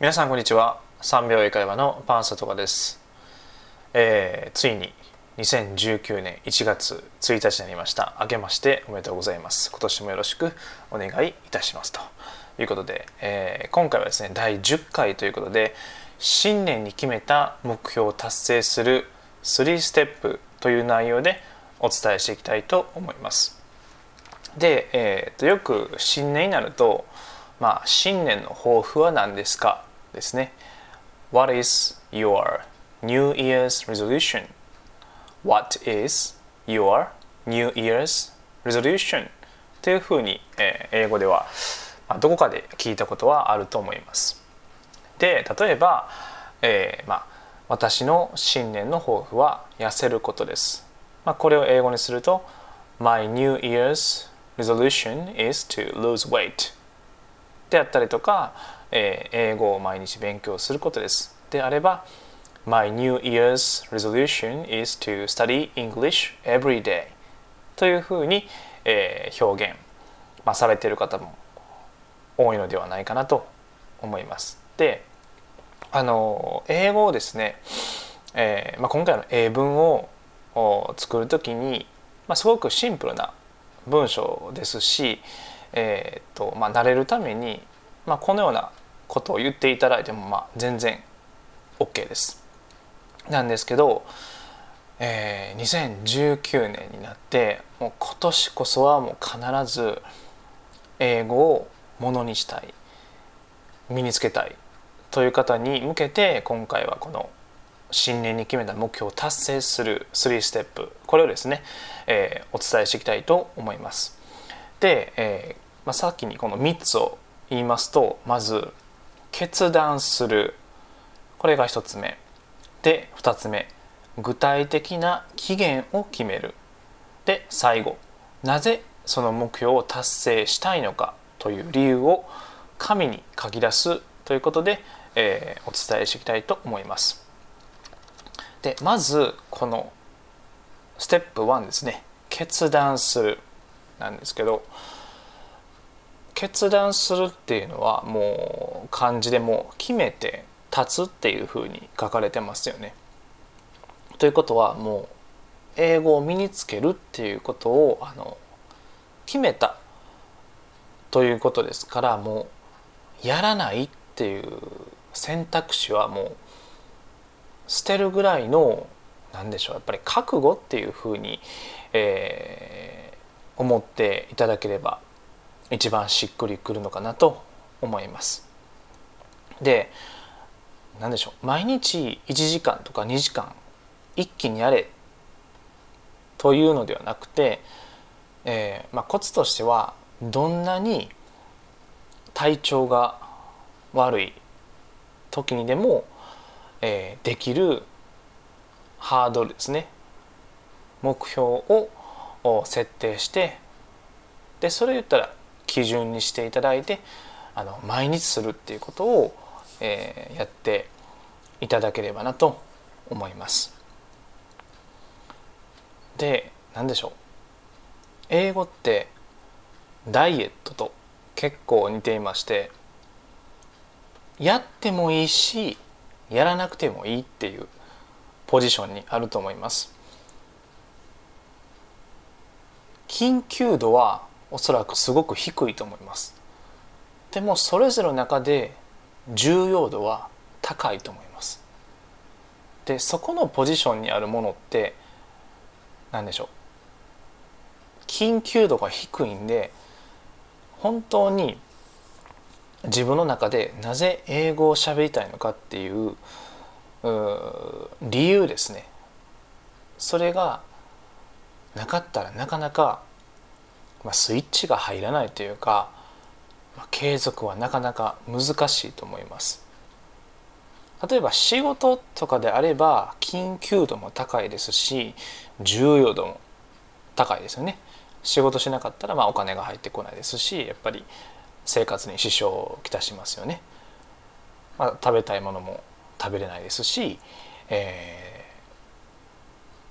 皆さんこんにちは。3秒英会話のパンサトカです、えー、ついに2019年1月1日になりました。明けましておめでとうございます。今年もよろしくお願いいたしますと。いうことで、えー、今回はですね第10回ということで新年に決めた目標を達成する3ステップという内容でお伝えしていきたいと思います。で、えー、とよく新年になるとまあ新年の抱負は何ですかですね What is your New Year's resolution? What is your New Year's resolution? というふうに、えー、英語では、まあ、どこかで聞いたことはあると思いますで例えば、えー、まあ、私の新年の抱負は痩せることです、まあ、これを英語にすると My New Year's resolution is to lose weight であったりとか、えー、英語を毎日勉強することです。であれば My New Year's resolution is to study English every day というふうに、えー、表現、まあ、されている方も多いのではないかなと思います。であの英語をですね、えーまあ、今回の英文を作る時に、まあ、すごくシンプルな文章ですし、えーとまあ、慣れるために、まあ、このようなことを言っていただいても、まあ、全然 OK です。なんですけど、えー、2019年になってもう今年こそはもう必ず英語をものにしたい身につけたいという方に向けて今回はこの新年に決めた目標を達成する3ステップこれをですね、えー、お伝えしていきたいと思います。で、えーまあ、さっきにこの3つを言いますとまず決断する。これが1つ目。で2つ目。具体的な期限を決める。で最後。なぜその目標を達成したいのかという理由を紙に書き出すということで、えー、お伝えしていきたいと思います。でまずこのステップ1ですね。決断するなんですけど決断するっていうのはもう漢字でも決めて立つっていうふうに書かれてますよね。ということはもう英語を身につけるっていうことをあの決めたということですからもうやらないっていう選択肢はもう捨てるぐらいの何でしょうやっぱり覚悟っていうふうに、えー、思っていただければ一番しっくりくるのかなと思います。で何でしょう毎日1時間とか2時間一気にやれというのではなくて、えーまあ、コツとしてはどんなに体調が悪い時にでもえー、できるハードルですね目標を設定してでそれ言ったら基準にしていただいてあの毎日するっていうことを、えー、やっていただければなと思います。で何でしょう英語ってダイエットと結構似ていましてやってもいいしやらなくてもいいっていうポジションにあると思います緊急度はおそらくすごく低いと思います。でもそれぞれの中で重要度は高いと思います。でそこのポジションにあるものって何でしょう。緊急度が低いんで本当に自分の中でなぜ英語を喋りたいのかっていう理由ですね。それがなかったらなかなか、まあ、スイッチが入らないというか、まあ、継続はなかなか難しいと思います。例えば仕事とかであれば緊急度も高いですし重要度も高いですよね。仕事しなかったらまあお金が入ってこないですしやっぱり生活に支障をきたしますよね。まあ、食べたいものも食べれないですし、え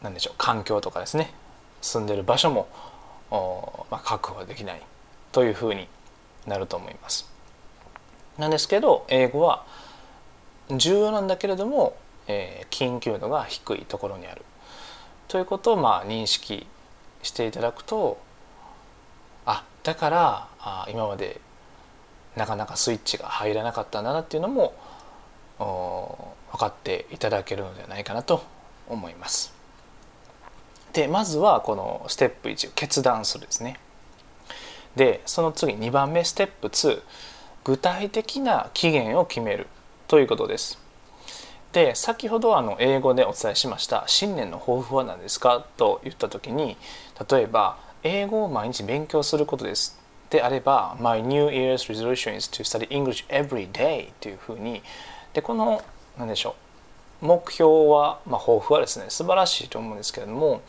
ー、何でしょう環境とかですね。住んでる場所も、まあ、確保できないというふうになると思います。なんですけど英語は重要なんだけれども、えー、緊急度が低いところにあるということをまあ認識していただくとあだからあ今までなかなかスイッチが入らなかったんだなっていうのも分かっていただけるのではないかなと思います。でまずはこのステップ1決断するですね。でその次2番目ステップ2具体的な期限を決めるということです。で先ほどあの英語でお伝えしました「新年の抱負は何ですか?」と言った時に例えば「英語を毎日勉強することです」であれば「My New Year's resolution is to study English every day」というふうにでこの何でしょう目標は、まあ、抱負はですね素晴らしいと思うんですけれども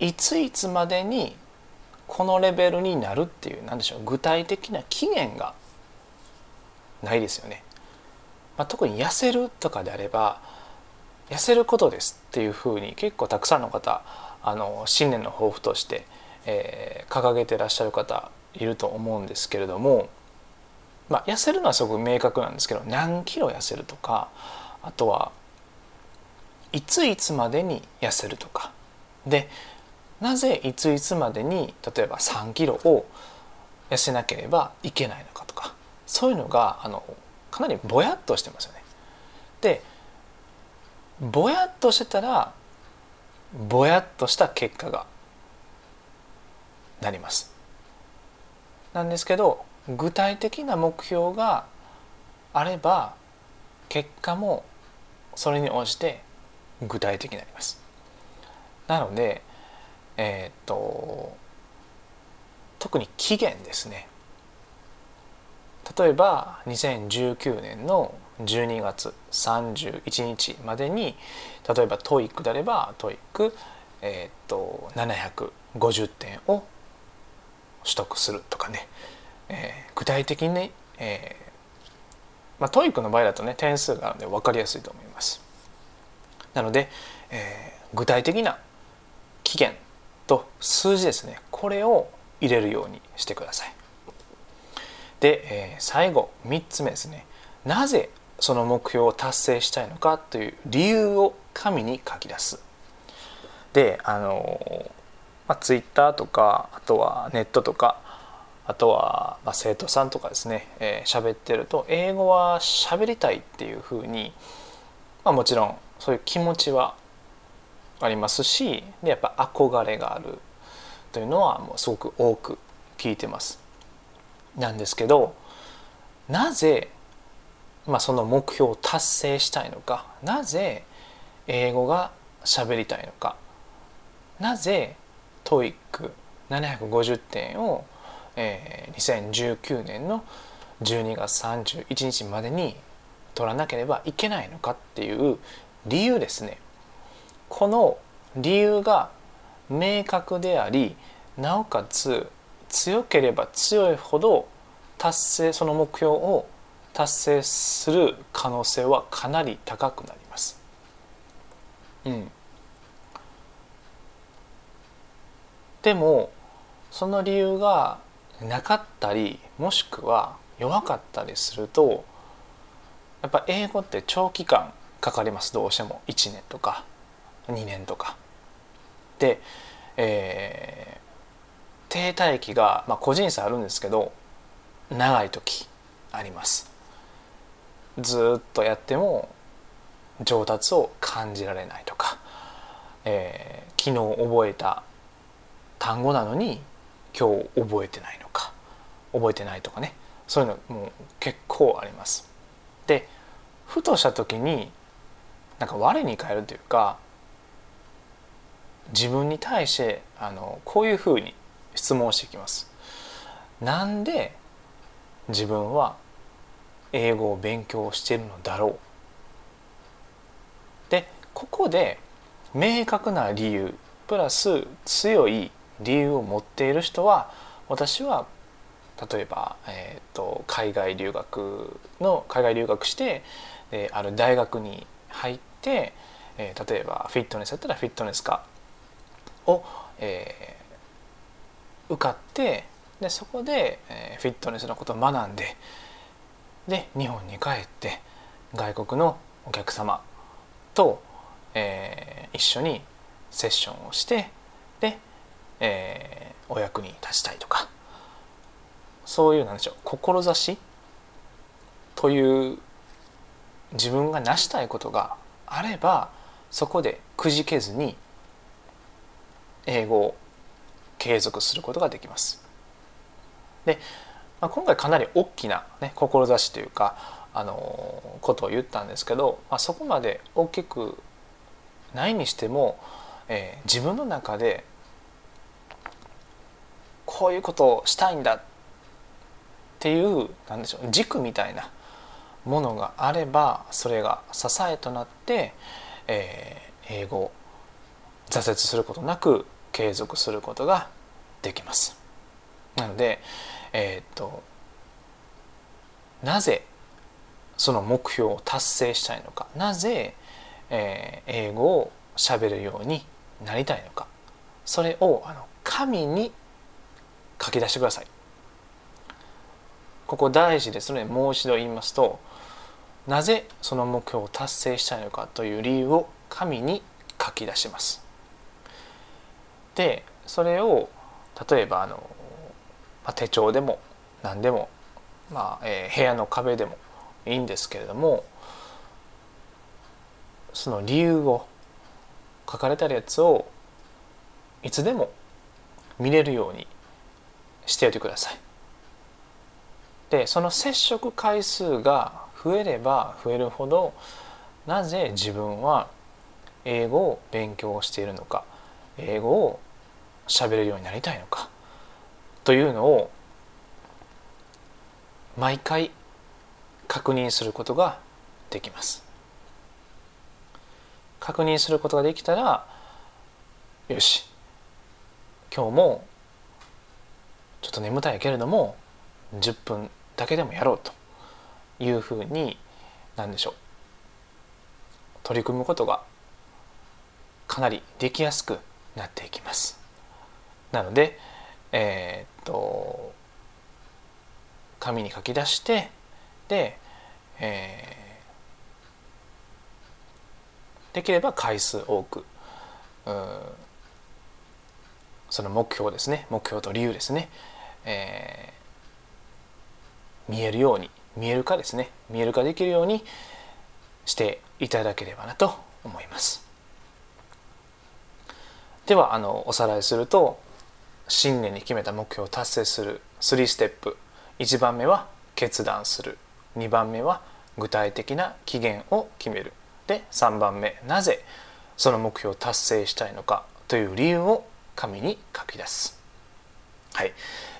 いついつまでにこのレベルになるっていう何でしょう具体的な期限がないですよね。まあ、特に痩せるとかであれば痩せることですっていうふうに結構たくさんの方あの新年の抱負として、えー、掲げてらっしゃる方いると思うんですけれども、まあ、痩せるのはすごく明確なんですけど何キロ痩せるとかあとはいついつまでに痩せるとかでなぜいついつまでに例えば3キロを痩せなければいけないのかとかそういうのがあのかなりぼやっとしてますよね。でぼやっとしてたらぼやっとした結果がなります。なんですけど具体的な目標があれば結果もそれに応じて具体的になります。なのでえー、っと特に期限ですね例えば2019年の12月31日までに例えば TOEIC であれば TOEIC、えー、っと750点を取得するとかね、えー、具体的にね、えーまあ、TOEIC の場合だとね点数があるので分かりやすいと思います。なので、えー、具体的な期限と数字ですねこれを入れるようにしてください。で、えー、最後3つ目ですね。なぜその目標を達成したいのかという理由を紙に書き出す。であの、まあ、ツイッターとかあとはネットとかあとは、まあ、生徒さんとかですね喋、えー、ってると英語は喋りたいっていうふうに、まあ、もちろんそういう気持ちはありますしでやっぱ憧れがあるというのはもうすごく多く聞いてます。なんですけどなぜ、まあ、その目標を達成したいのかなぜ英語が喋りたいのかなぜ TOEIC750 点を、えー、2019年の12月31日までに取らなければいけないのかっていう理由ですねこの理由が明確でありなおかつ強ければ強いほど達成その目標を達成する可能性はかなり高くなります。うん、でもその理由がなかったりもしくは弱かったりするとやっぱ英語って長期間かかりますどうしても1年とか2年とか。で、えー、停滞期が、まあ、個人差あるんですけど長い時あります。ずっとやっても上達を感じられないとか、えー、昨日覚えた単語なのに今日覚えてないのか覚えてないとかねそういうのもう結構あります。でふとした時になんか我に返るというか自分に対してあのこういうふうに質問してきます。なんで自分は英語を勉強しているのだろう？でここで明確な理由プラス強い理由を持っている人は私は例えば、えーと、海外留学の海外留学して、えー、ある大学に入って、えー、例えばフィットネスだったらフィットネス科を、えー、受かってでそこで、えー、フィットネスのことを学んでで日本に帰って外国のお客様と、えー、一緒にセッションをしてで、えー、お役に立ちたいとかそういうなんでしょう志という自分が成したいことがあればそこでくじけずに英語を継続することができます。で、まあ、今回かなり大きな、ね、志というかあのことを言ったんですけど、まあ、そこまで大きくないにしても、えー、自分の中でこういうことをしたいんだっていうなんでしょう軸みたいなものがあればそれが支えとなって、えー、英語を挫折することなく継続することができます。なので、えー、っとなぜその目標を達成したいのかなぜ、えー、英語をしゃべるようになりたいのかそれをあの紙に書き出してください。ここ大事ですのでもう一度言いますとなぜその目標を達成したいのかという理由を紙に書き出します。でそれを例えばあの、まあ、手帳でも何でも、まあえー、部屋の壁でもいいんですけれどもその理由を書かれたやつをいつでも見れるようにしておいてください。でその接触回数が増えれば増えるほどなぜ自分は英語を勉強しているのか英語を喋れるようになりたいのかというのを毎回確認することができます確認することができたらよし今日もと眠たいけれども10分だけでもやろうというふうに何でしょう取り組むことがかなりできやすくなっていきます。なのでえー、っと紙に書き出してで、えー、できれば回数多くその目標ですね目標と理由ですね、えー、見えるように見える化ですね。見える化できるようにしていただければなと思います。ではあのおさらいすると新年に決めた目標を達成する3ステップ。1番目は決断する。2番目は具体的な期限を決める。で3番目なぜその目標を達成したいのかという理由を紙に書き出す。はい。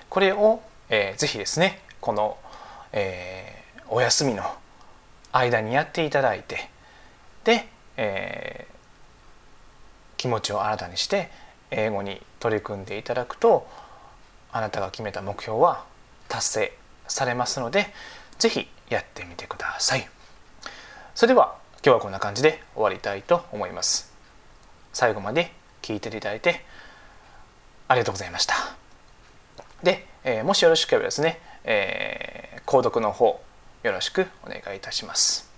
これを、えー、ぜひですねこのえー、お休みの間にやっていただいてで、えー、気持ちを新たにして英語に取り組んでいただくとあなたが決めた目標は達成されますので是非やってみてください。それでは今日はこんな感じで終わりたいと思います。最後まで聞いていただいてありがとうございました。で、えー、もしよろしければですね、えー購読の方よろしくお願いいたします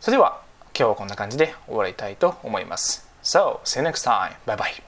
それでは今日はこんな感じで終わりたいと思います So, see you next time. Bye bye.